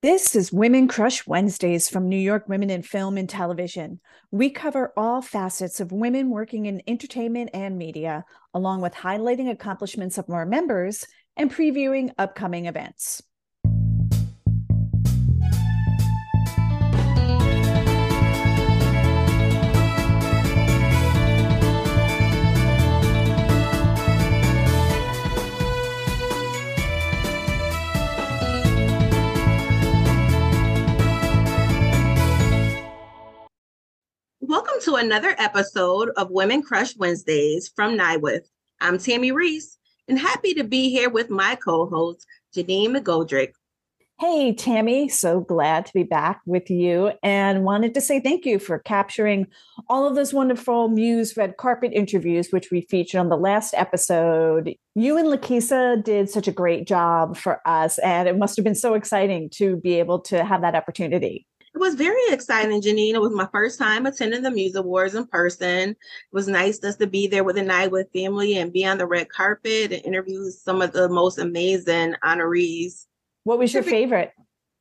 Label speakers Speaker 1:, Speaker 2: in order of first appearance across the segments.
Speaker 1: This is Women Crush Wednesdays from New York Women in Film and Television. We cover all facets of women working in entertainment and media, along with highlighting accomplishments of our members and previewing upcoming events.
Speaker 2: Welcome to another episode of Women Crush Wednesdays from NYWIFT. I'm Tammy Reese and happy to be here with my co-host, Janine McGoldrick.
Speaker 1: Hey, Tammy, so glad to be back with you and wanted to say thank you for capturing all of those wonderful Muse red carpet interviews, which we featured on the last episode. You and Lakisa did such a great job for us, and it must have been so exciting to be able to have that opportunity.
Speaker 2: It was very exciting, Janine. It was my first time attending the Muse Awards in person. It was nice just to be there with the NYWIFT family and be on the red carpet and interview some of the most amazing honorees.
Speaker 1: What was your favorite?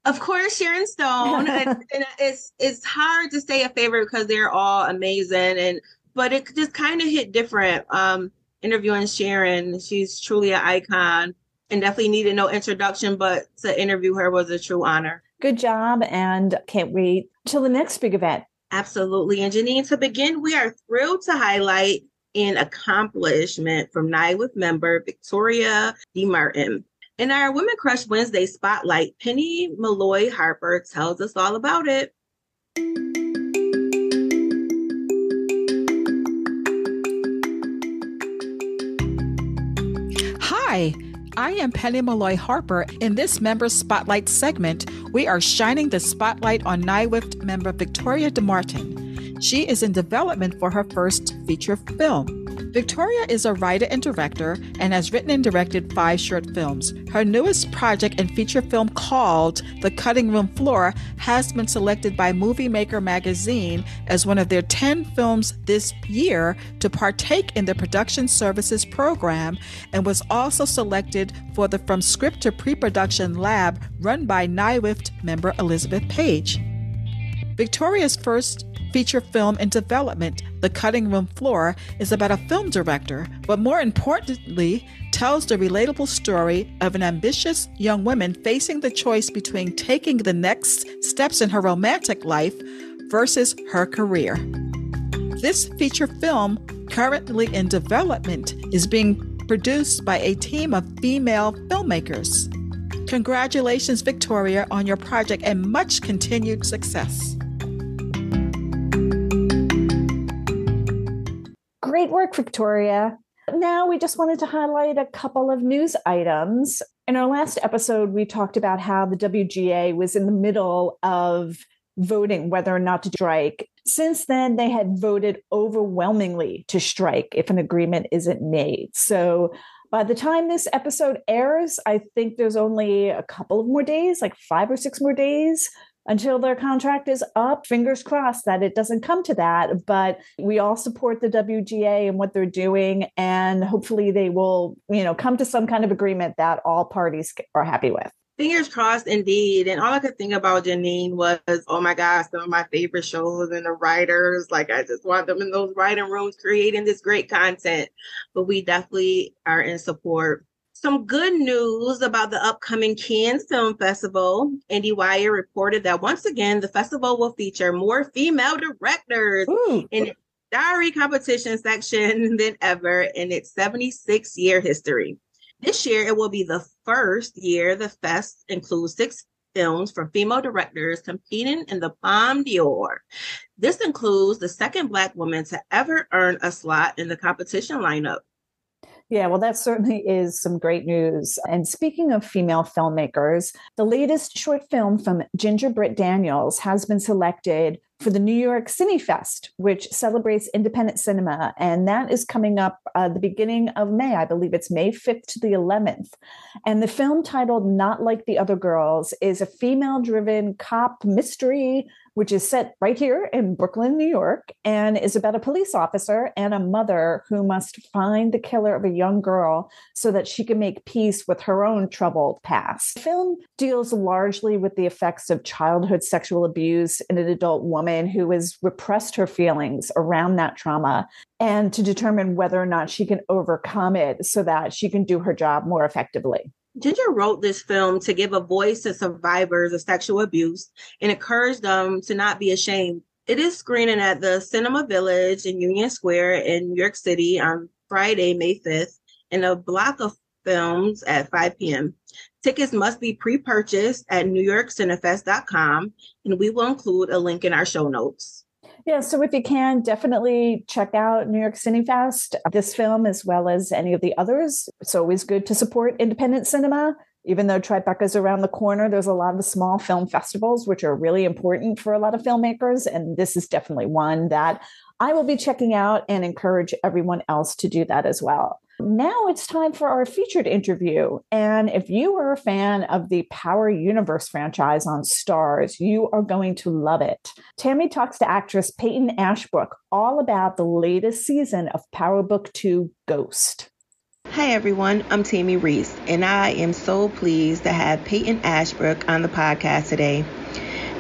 Speaker 2: Of course, Sharon Stone. and, and it's it's hard to say a favorite because they're all amazing, and but it just kind of hit different. Um, interviewing Sharon, she's truly an icon, and definitely needed no introduction. But to interview her was a true honor.
Speaker 1: Good job, and can't wait till the next big event.
Speaker 2: Absolutely. And Janine, to begin, we are thrilled to highlight an accomplishment from NYWIFT member Victoria DeMartin. In our Women Crush Wednesday spotlight, Penni Malloy Harper tells us all about it.
Speaker 3: Hi. I am Penni Malloy Harper. In this member spotlight segment, we are shining the spotlight on NYWIFT member Victoria DeMartin. She is in development for her first feature film. Victoria is a writer and director and has written and directed five short films. Her newest project and feature film called The Cutting Room Floor has been selected by Movie Maker magazine as one of their 10 films this year to partake in the production services program and was also selected for the From Script to Pre-Production Lab run by NYWIFT member Elizabeth Page. Victoria's first feature film in development, The Cutting Room Floor, is about a film director, but more importantly, tells the relatable story of an ambitious young woman facing the choice between taking the next steps in her romantic life versus her career. This feature film, currently in development, is being produced by a team of female filmmakers. Congratulations, Victoria, on your project and much continued success.
Speaker 1: Work, Victoria. Now, we just wanted to highlight a couple of news items. In our last episode, we talked about how the WGA was in the middle of voting whether or not to strike. Since then, they had voted overwhelmingly to strike if an agreement isn't made. So by the time this episode airs, I think there's only a couple of more days, like five or six more days until their contract is up. Fingers crossed that it doesn't come to that. But we all support the WGA and what they're doing. And hopefully they will, you know, come to some kind of agreement that all parties are happy with.
Speaker 2: Fingers crossed indeed. And all I could think about Janine was, oh my gosh, some of my favorite shows and the writers. Like I just want them in those writing rooms creating this great content. But we definitely are in support some good news about the upcoming Cannes Film Festival. Andy IndieWire reported that once again, the festival will feature more female directors Ooh. in its diary competition section than ever in its 76 year history. This year, it will be the first year the fest includes six films from female directors competing in the Palme d'Or. This includes the second Black woman to ever earn a slot in the competition lineup.
Speaker 1: Yeah, well, that certainly is some great news. And speaking of female filmmakers, the latest short film from Ginger Britt Daniels has been selected for the New York Cine Fest, which celebrates independent cinema. And that is coming up uh, the beginning of May. I believe it's May 5th to the 11th. And the film titled Not Like the Other Girls is a female driven cop mystery which is set right here in Brooklyn, New York, and is about a police officer and a mother who must find the killer of a young girl so that she can make peace with her own troubled past. The film deals largely with the effects of childhood sexual abuse in an adult woman who has repressed her feelings around that trauma and to determine whether or not she can overcome it so that she can do her job more effectively.
Speaker 2: Ginger wrote this film to give a voice to survivors of sexual abuse and encourage them to not be ashamed. It is screening at the Cinema Village in Union Square in New York City on Friday, May 5th, in a block of films at 5 p.m. Tickets must be pre purchased at newyorkcinefest.com, and we will include a link in our show notes.
Speaker 1: Yeah, so if you can, definitely check out New York Cine Fest, uh, this film, as well as any of the others. It's always good to support independent cinema. Even though Tribeca's around the corner, there's a lot of small film festivals, which are really important for a lot of filmmakers. And this is definitely one that I will be checking out and encourage everyone else to do that as well. Now it's time for our featured interview. And if you are a fan of the Power Universe franchise on Starz, you are going to love it. Tammy talks to actress Paton Ashbrook all about the latest season of Power Book 2 Ghost.
Speaker 2: Hi everyone, I'm Tammy Reese, and I am so pleased to have Paton Ashbrook on the podcast today.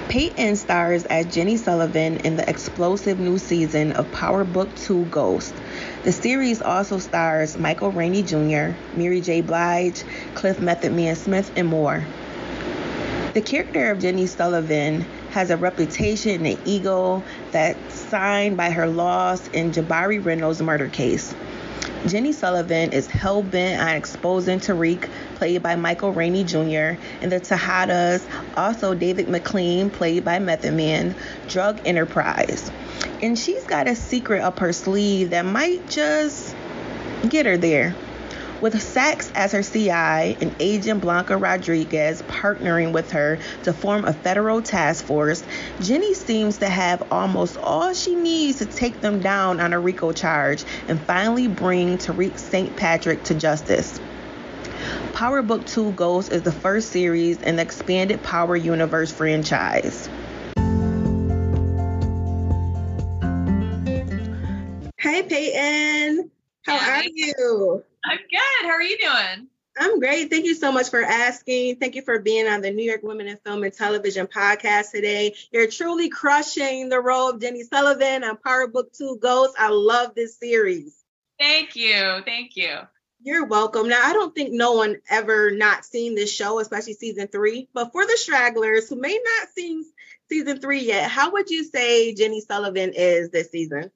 Speaker 2: Paton stars as Jenny Sullivan in the explosive new season of Power Book 2 Ghost. The series also stars Michael Rainey Jr., Mary J. Blige, Cliff Method Man Smith, and more. The character of Jenny Sullivan has a reputation and ego that's signed by her loss in Jabari Reynolds' murder case. Jenny Sullivan is hell bent on exposing Tariq, played by Michael Rainey Jr., and the Tejadas, also Davis MacLean, played by Method Man, drug enterprise. And she's got a secret up her sleeve that might just get her there. With Saxe as her CI and Agent Blanca Rodriguez partnering with her to form a federal task force, Jenny seems to have almost all she needs to take them down on a RICO charge and finally bring Tariq St. Patrick to justice. Power Book 2 Ghost is the first series in the expanded Power Universe franchise. Hey, Paton. How are you?
Speaker 4: I'm good. How are you doing?
Speaker 2: I'm great. Thank you so much for asking. Thank you for being on the New York Women in Film and Television podcast today. You're truly crushing the role of Jenny Sullivan on Power Book 2 Ghosts. I love this series.
Speaker 4: Thank you. Thank you.
Speaker 2: You're welcome. Now, I don't think no one ever not seen this show, especially season three. But for the stragglers who may not seen season three yet, how would you say Jenny Sullivan is this season?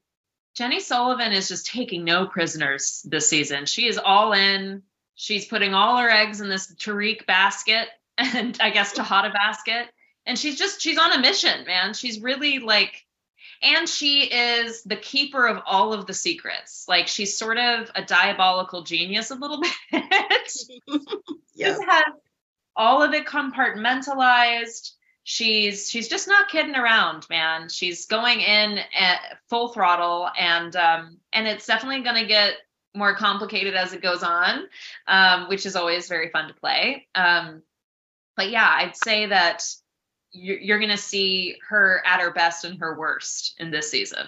Speaker 4: Jenny Sullivan is just taking no prisoners this season. She is all in. She's putting all her eggs in this Tariq basket and I guess Tejada basket. And she's just, she's on a mission, man. She's really like, and she is the keeper of all of the secrets. Like she's sort of a diabolical genius a little bit. yeah. Just has all of it compartmentalized she's she's just not kidding around man she's going in at full throttle and um and it's definitely going to get more complicated as it goes on um which is always very fun to play um but yeah i'd say that you're, you're going to see her at her best and her worst in this season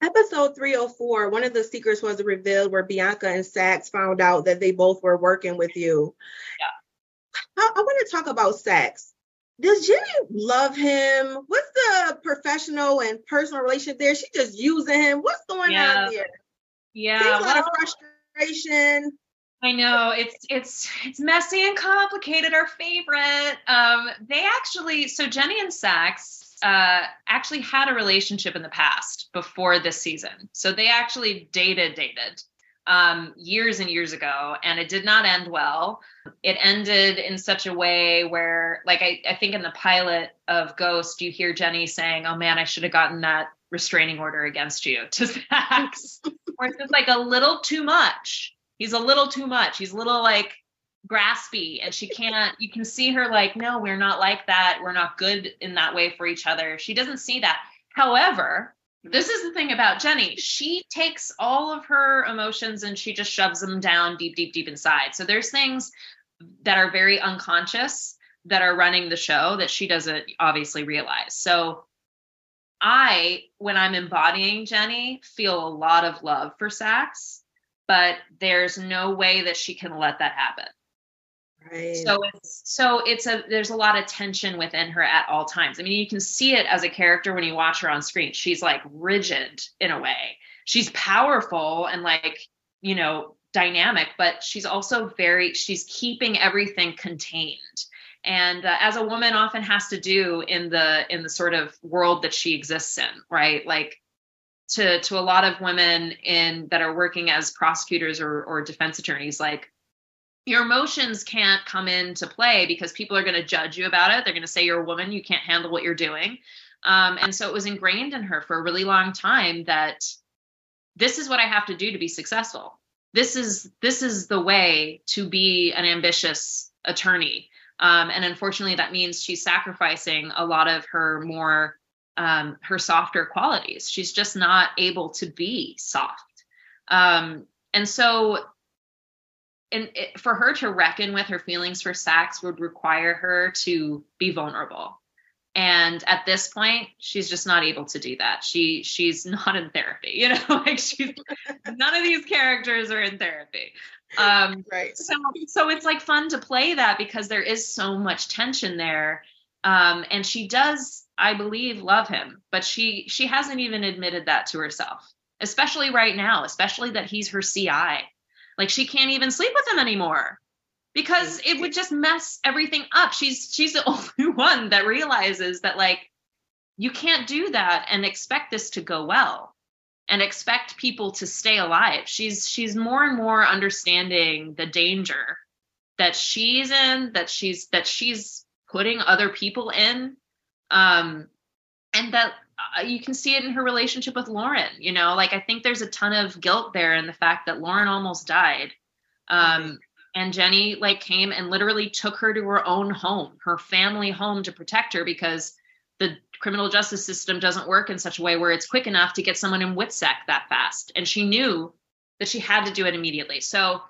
Speaker 2: Episode 304, one of the secrets was revealed where Blanca and Saxe found out that they both were working with you. Yeah. I, I want to talk about Saxe does Jenny love him? What's the professional and personal relationship there? She just using him. What's going yeah. on there?
Speaker 4: Yeah,
Speaker 2: Seems a lot of frustration.
Speaker 4: I know it's it's it's messy and complicated. Our favorite. Um, they actually so Jenny and Saxe uh, actually had a relationship in the past before this season. So they actually dated dated um, years and years ago, and it did not end well. It ended in such a way where, like, I, I think in the pilot of Ghost, you hear Jenny saying, Oh man, I should have gotten that restraining order against you to Saxe, where it's just like a little too much. He's a little too much. He's a little like graspy, and she can't, you can see her like, No, we're not like that. We're not good in that way for each other. She doesn't see that. However, this is the thing about Jenny. She takes all of her emotions and she just shoves them down deep, deep, deep inside. So there's things that are very unconscious that are running the show that she doesn't obviously realize. So I, when I'm embodying Jenny, feel a lot of love for Saxe, but there's no way that she can let that happen.
Speaker 2: Right.
Speaker 4: So it's so it's a there's a lot of tension within her at all times. I mean, you can see it as a character when you watch her on screen. She's like rigid in a way. She's powerful and like, you know, dynamic, but she's also very she's keeping everything contained. And uh, as a woman often has to do in the in the sort of world that she exists in, right? Like to to a lot of women in that are working as prosecutors or or defense attorneys like your emotions can't come into play because people are going to judge you about it. They're going to say you're a woman, you can't handle what you're doing. Um, and so it was ingrained in her for a really long time that this is what I have to do to be successful. This is this is the way to be an ambitious attorney. Um, and unfortunately, that means she's sacrificing a lot of her more um, her softer qualities. She's just not able to be soft. Um, and so and it, for her to reckon with her feelings for Saxe would require her to be vulnerable. And at this point she's just not able to do that. She she's not in therapy you know like she's none of these characters are in therapy. Um
Speaker 2: right.
Speaker 4: so so it's like fun to play that because there is so much tension there. Um and she does i believe love him but she she hasn't even admitted that to herself especially right now especially that he's her ci like she can't even sleep with him anymore because it would just mess everything up. She's she's the only one that realizes that like you can't do that and expect this to go well and expect people to stay alive. She's she's more and more understanding the danger that she's in, that she's that she's putting other people in. Um and that uh, you can see it in her relationship with Lauren, you know, like I think there's a ton of guilt there in the fact that Lauren almost died. Um, and Jenny like came and literally took her to her own home, her family home to protect her because the criminal justice system doesn't work in such a way where it's quick enough to get someone in WITSEC that fast. And she knew that she had to do it immediately. So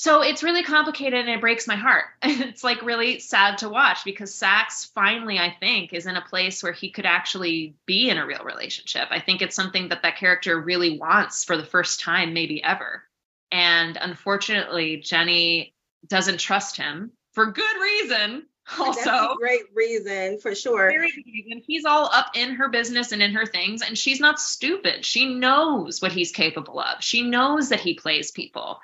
Speaker 4: so it's really complicated and it breaks my heart. it's like really sad to watch because Saxe finally, I think, is in a place where he could actually be in a real relationship. I think it's something that that character really wants for the first time, maybe ever. And unfortunately, Jenny doesn't trust him for good reason. Also,
Speaker 2: great reason for sure.
Speaker 4: And he's all up in her business and in her things, and she's not stupid. She knows what he's capable of. She knows that he plays people.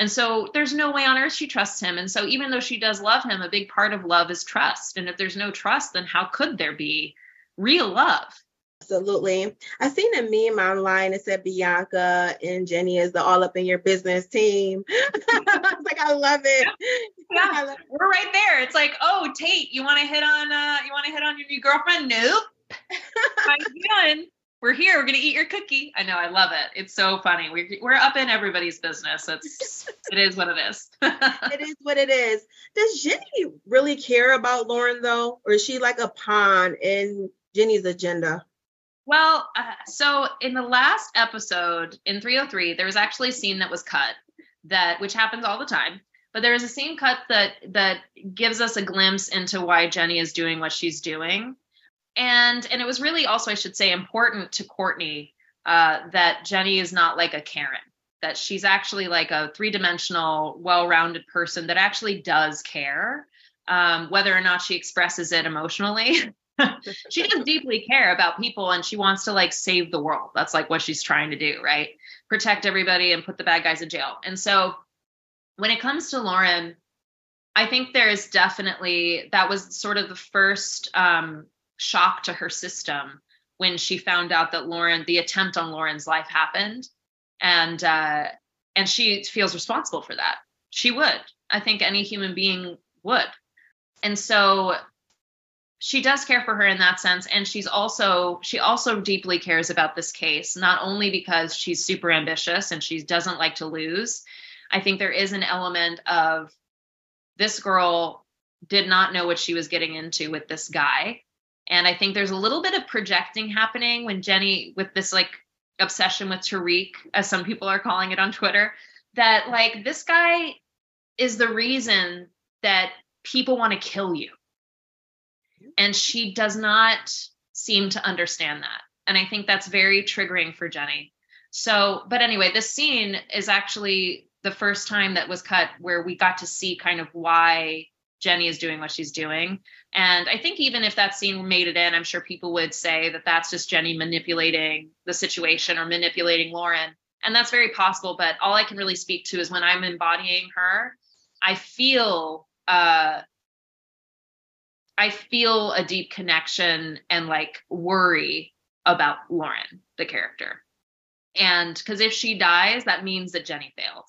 Speaker 4: And so there's no way on earth she trusts him. And so even though she does love him, a big part of love is trust. And if there's no trust, then how could there be real love?
Speaker 2: Absolutely. I seen a meme online that said Blanca and Jenny is the all up in your business team. I was like, I love it.
Speaker 4: Yeah, love it. we're right there. It's like, oh, Tate, you want to hit on uh you want to hit on your new girlfriend? Nope. How you doing? We're here. We're gonna eat your cookie. I know. I love it. It's so funny. We're we're up in everybody's business. It's it is what it is.
Speaker 2: it is what it is. Does Jenny really care about Lauren though, or is she like a pawn in Jenny's agenda?
Speaker 4: Well, uh, so in the last episode in 303, there was actually a scene that was cut that which happens all the time. But there is a scene cut that that gives us a glimpse into why Jenny is doing what she's doing. And and it was really also, I should say, important to Courtney uh, that Jenny is not like a Karen, that she's actually like a three-dimensional, well-rounded person that actually does care, um, whether or not she expresses it emotionally. she does deeply care about people and she wants to like save the world. That's like what she's trying to do, right? Protect everybody and put the bad guys in jail. And so when it comes to Lauren, I think there is definitely that was sort of the first um, shock to her system when she found out that Lauren, the attempt on Lauren's life happened, and uh, and she feels responsible for that. She would. I think any human being would. And so she does care for her in that sense and she's also she also deeply cares about this case not only because she's super ambitious and she doesn't like to lose i think there is an element of this girl did not know what she was getting into with this guy and i think there's a little bit of projecting happening when jenny with this like obsession with tariq as some people are calling it on twitter that like this guy is the reason that people want to kill you and she does not seem to understand that And I think that's very triggering for Jenny. So, but anyway, this scene is actually the first time that was cut where we got to see kind of why Jenny is doing what she's doing. And I think even if that scene made it in, I'm sure people would say that that's just Jenny manipulating the situation or manipulating Lauren. And that's very possible. But all I can really speak to is when I'm embodying her, I feel uh, I feel a deep connection and like worry about Lauren, the character. And because if she dies, that means that Jenny failed.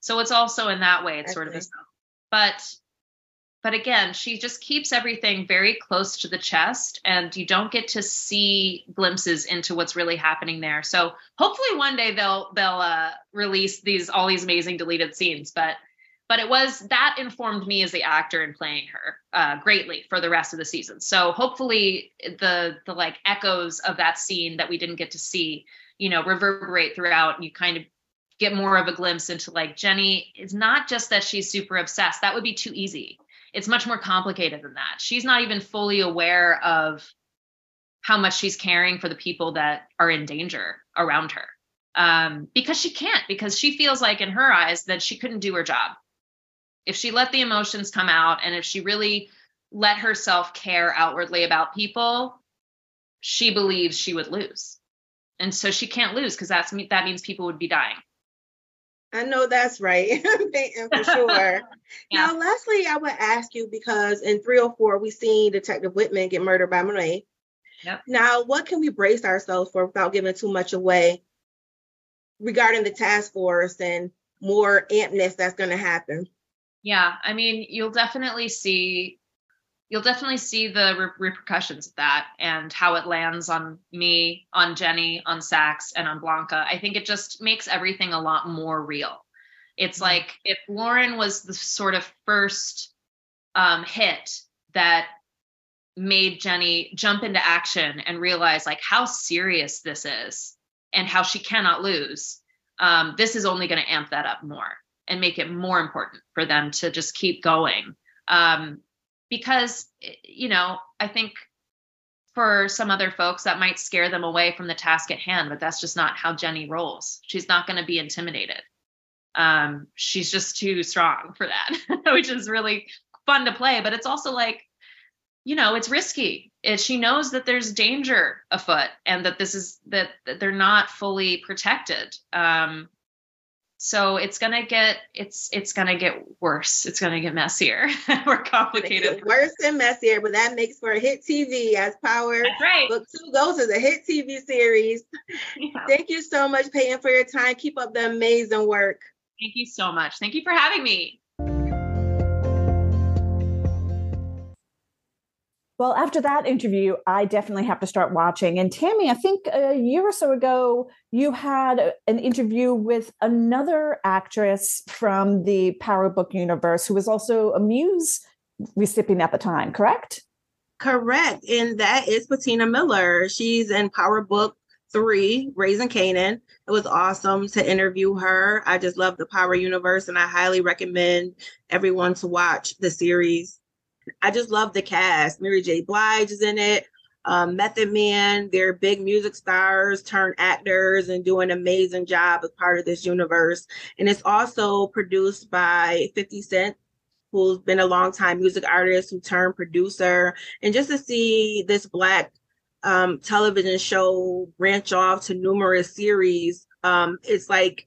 Speaker 4: So it's also in that way, it's sort of a but but again, she just keeps everything very close to the chest and you don't get to see glimpses into what's really happening there. So hopefully one day they'll they'll uh, release these all these amazing deleted scenes, but but it was that informed me as the actor in playing her uh, greatly for the rest of the season. So hopefully the the like echoes of that scene that we didn't get to see, you know, reverberate throughout, and you kind of get more of a glimpse into like Jenny is not just that she's super obsessed. That would be too easy. It's much more complicated than that. She's not even fully aware of how much she's caring for the people that are in danger around her um, because she can't because she feels like in her eyes that she couldn't do her job if she let the emotions come out and if she really let herself care outwardly about people, she believes she would lose. And so she can't lose because that's that means people would be dying.
Speaker 2: I know that's right, for sure. yeah. Now, lastly, I would ask you because in 304 we seen Detective Whitman get murdered by Monet. Yep. Now, what can we brace ourselves for without giving too much away regarding the task force and more ampness that's going to happen?
Speaker 4: Yeah, I mean, you'll definitely see you'll definitely see the re- repercussions of that and how it lands on me, on Jenny, on Saxe, and on Blanca. I think it just makes everything a lot more real. It's mm-hmm. like if Lauren was the sort of first um, hit that made Jenny jump into action and realize like how serious this is and how she cannot lose. Um, this is only going to amp that up more and make it more important for them to just keep going. Um, because, you know, I think for some other folks that might scare them away from the task at hand, but that's just not how Jenny rolls. She's not going to be intimidated. Um, she's just too strong for that, which is really fun to play. But it's also like, you know, it's risky. It, she knows that there's danger afoot and that this is that, that they're not fully protected. Um, so it's gonna get it's it's gonna get worse. It's gonna get messier. More complicated.
Speaker 2: Worse and messier but that makes for a hit tv as power
Speaker 4: That's right.
Speaker 2: Book two goes as a hit tv series. Yeah. thank you so much paton for your time. Keep up the amazing work.
Speaker 4: Thank you so much. Thank you for having me
Speaker 1: Well, after that interview, I definitely have to start watching. And Tammy, I think a year or so ago, you had an interview with another actress from the Power Book universe who was also a Muse recipient at the time, correct?
Speaker 2: Correct. And that is Patina Miller. She's in Power Book three, Raising Kanan. It was awesome to interview her. I just love the Power Universe, and I highly recommend everyone to watch the series. I just love the cast. Mary J. Blige is in it. Um, Method Man, they're big music stars turned actors and do an amazing job as part of this universe. And it's also produced by 50 Cent, who's been a long time music artist who turned producer. And just to see this Black um, television show branch off to numerous series, um, it's like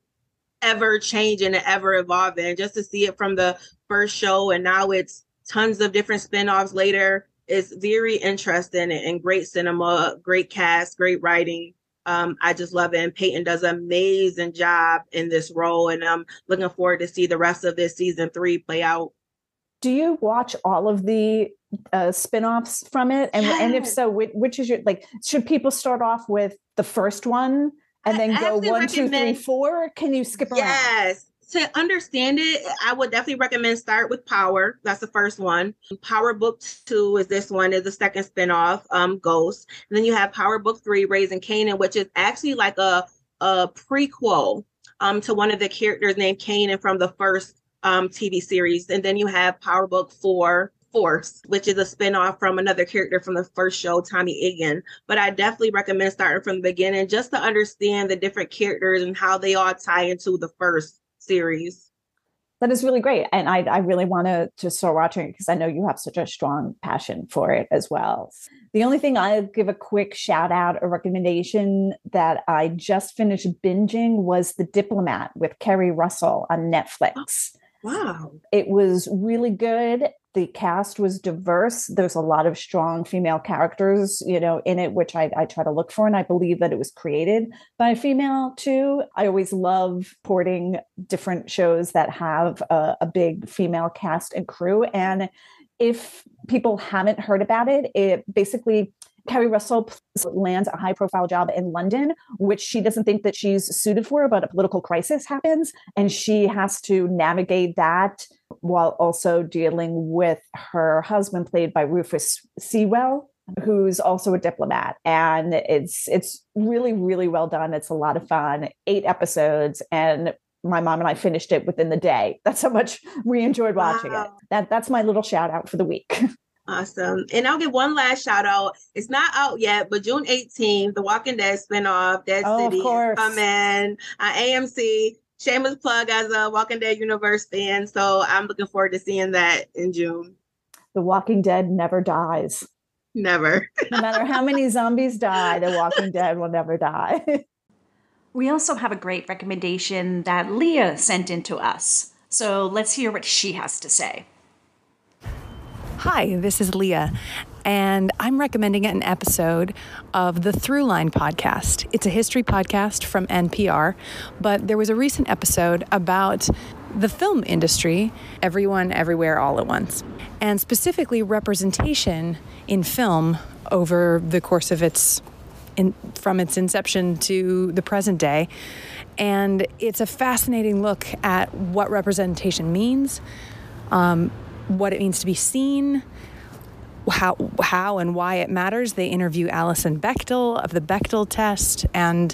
Speaker 2: ever changing and ever evolving. Just to see it from the first show and now it's tons of different spin-offs later. It's very interesting and great cinema, great cast, great writing. Um, I just love it. And Paton does an amazing job in this role. And I'm looking forward to see the rest of this season three play out.
Speaker 1: Do you watch all of the uh, spin-offs from it? And, yes. and if so, which, which, is your, like, should people start off with the first one and then go one, two, three, four? Can you skip around?
Speaker 2: Yes to understand it, I would definitely recommend start with Power. That's the first one. Power Book Two is this one, is the second spinoff, um, Ghost. And then you have Power Book Three, Raising Kanan, which is actually like a a prequel um to one of the characters named Kanan from the first um TV series. And then you have Power Book Four, Force, which is a spinoff from another character from the first show, Tommy Egan. But I definitely recommend starting from the beginning just to understand the different characters and how they all tie into the first series.
Speaker 1: That is really great. And I, I really want to, to start watching it because I know you have such a strong passion for it as well. The only thing I'll give a quick shout out or recommendation that I just finished binging was The Diplomat with Keri Russell on Netflix.
Speaker 2: Oh, wow.
Speaker 1: It was really good. The cast was diverse. There's a lot of strong female characters, you know, in it, which I, I try to look for. And I believe that it was created by a female too. I always love porting different shows that have a, a big female cast and crew. And if people haven't heard about it, it basically Keri Russell lands a high profile job in London, which she doesn't think that she's suited for, but a political crisis happens. And she has to navigate that while also dealing with her husband, played by Rufus Sewell, who's also a diplomat. And it's it's really, really well done. It's a lot of fun. Eight episodes. And my mom and I finished it within the day. That's how much we enjoyed watching wow. it. That that's my little shout out for the week.
Speaker 2: Awesome. And I'll give one last shout out. It's not out yet, but June 18th, the Walking Dead spinoff, Dead oh, City, is coming on AMC. Shameless plug as a Walking Dead universe fan. So I'm looking forward to seeing that in June.
Speaker 1: The Walking Dead never dies.
Speaker 2: Never.
Speaker 1: no matter how many zombies die, The Walking Dead will never die.
Speaker 5: we also have a great recommendation that Leah sent in to us. So let's hear what she has to say.
Speaker 6: Hi, this is Leah, and I'm recommending an episode of the Throughline podcast. It's a history podcast from NPR, but there was a recent episode about the film industry, everyone, everywhere, all at once, and specifically representation in film over the course of its in, from its inception to the present day. And it's a fascinating look at what representation means, um, what it means to be seen, how how and why it matters. They interview Alison Bechdel of the Bechdel test and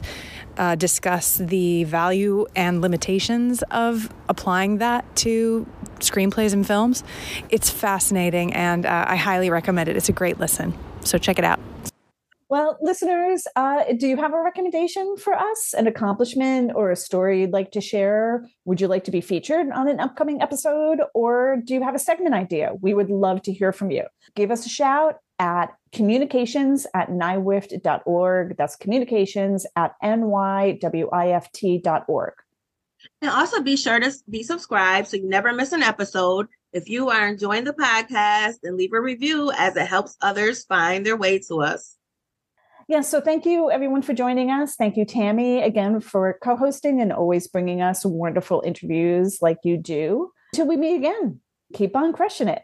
Speaker 6: uh, discuss the value and limitations of applying that to screenplays and films. It's fascinating, and uh, I highly recommend it. It's a great listen. So check it out.
Speaker 1: Well, listeners, uh, do you have a recommendation for us, an accomplishment or a story you'd like to share? Would you like to be featured on an upcoming episode, or do you have a segment idea? We would love to hear from you. Give us a shout at communications at nywift.org. That's communications at nywift.org.
Speaker 2: And also be sure to be subscribed so you never miss an episode. If you are enjoying the podcast, then leave a review as it helps others find their way to us.
Speaker 1: Yeah, so thank you everyone for joining us. Thank you, Tammy, again for co hosting and always bringing us wonderful interviews like you do. Till we meet again, keep on crushing it.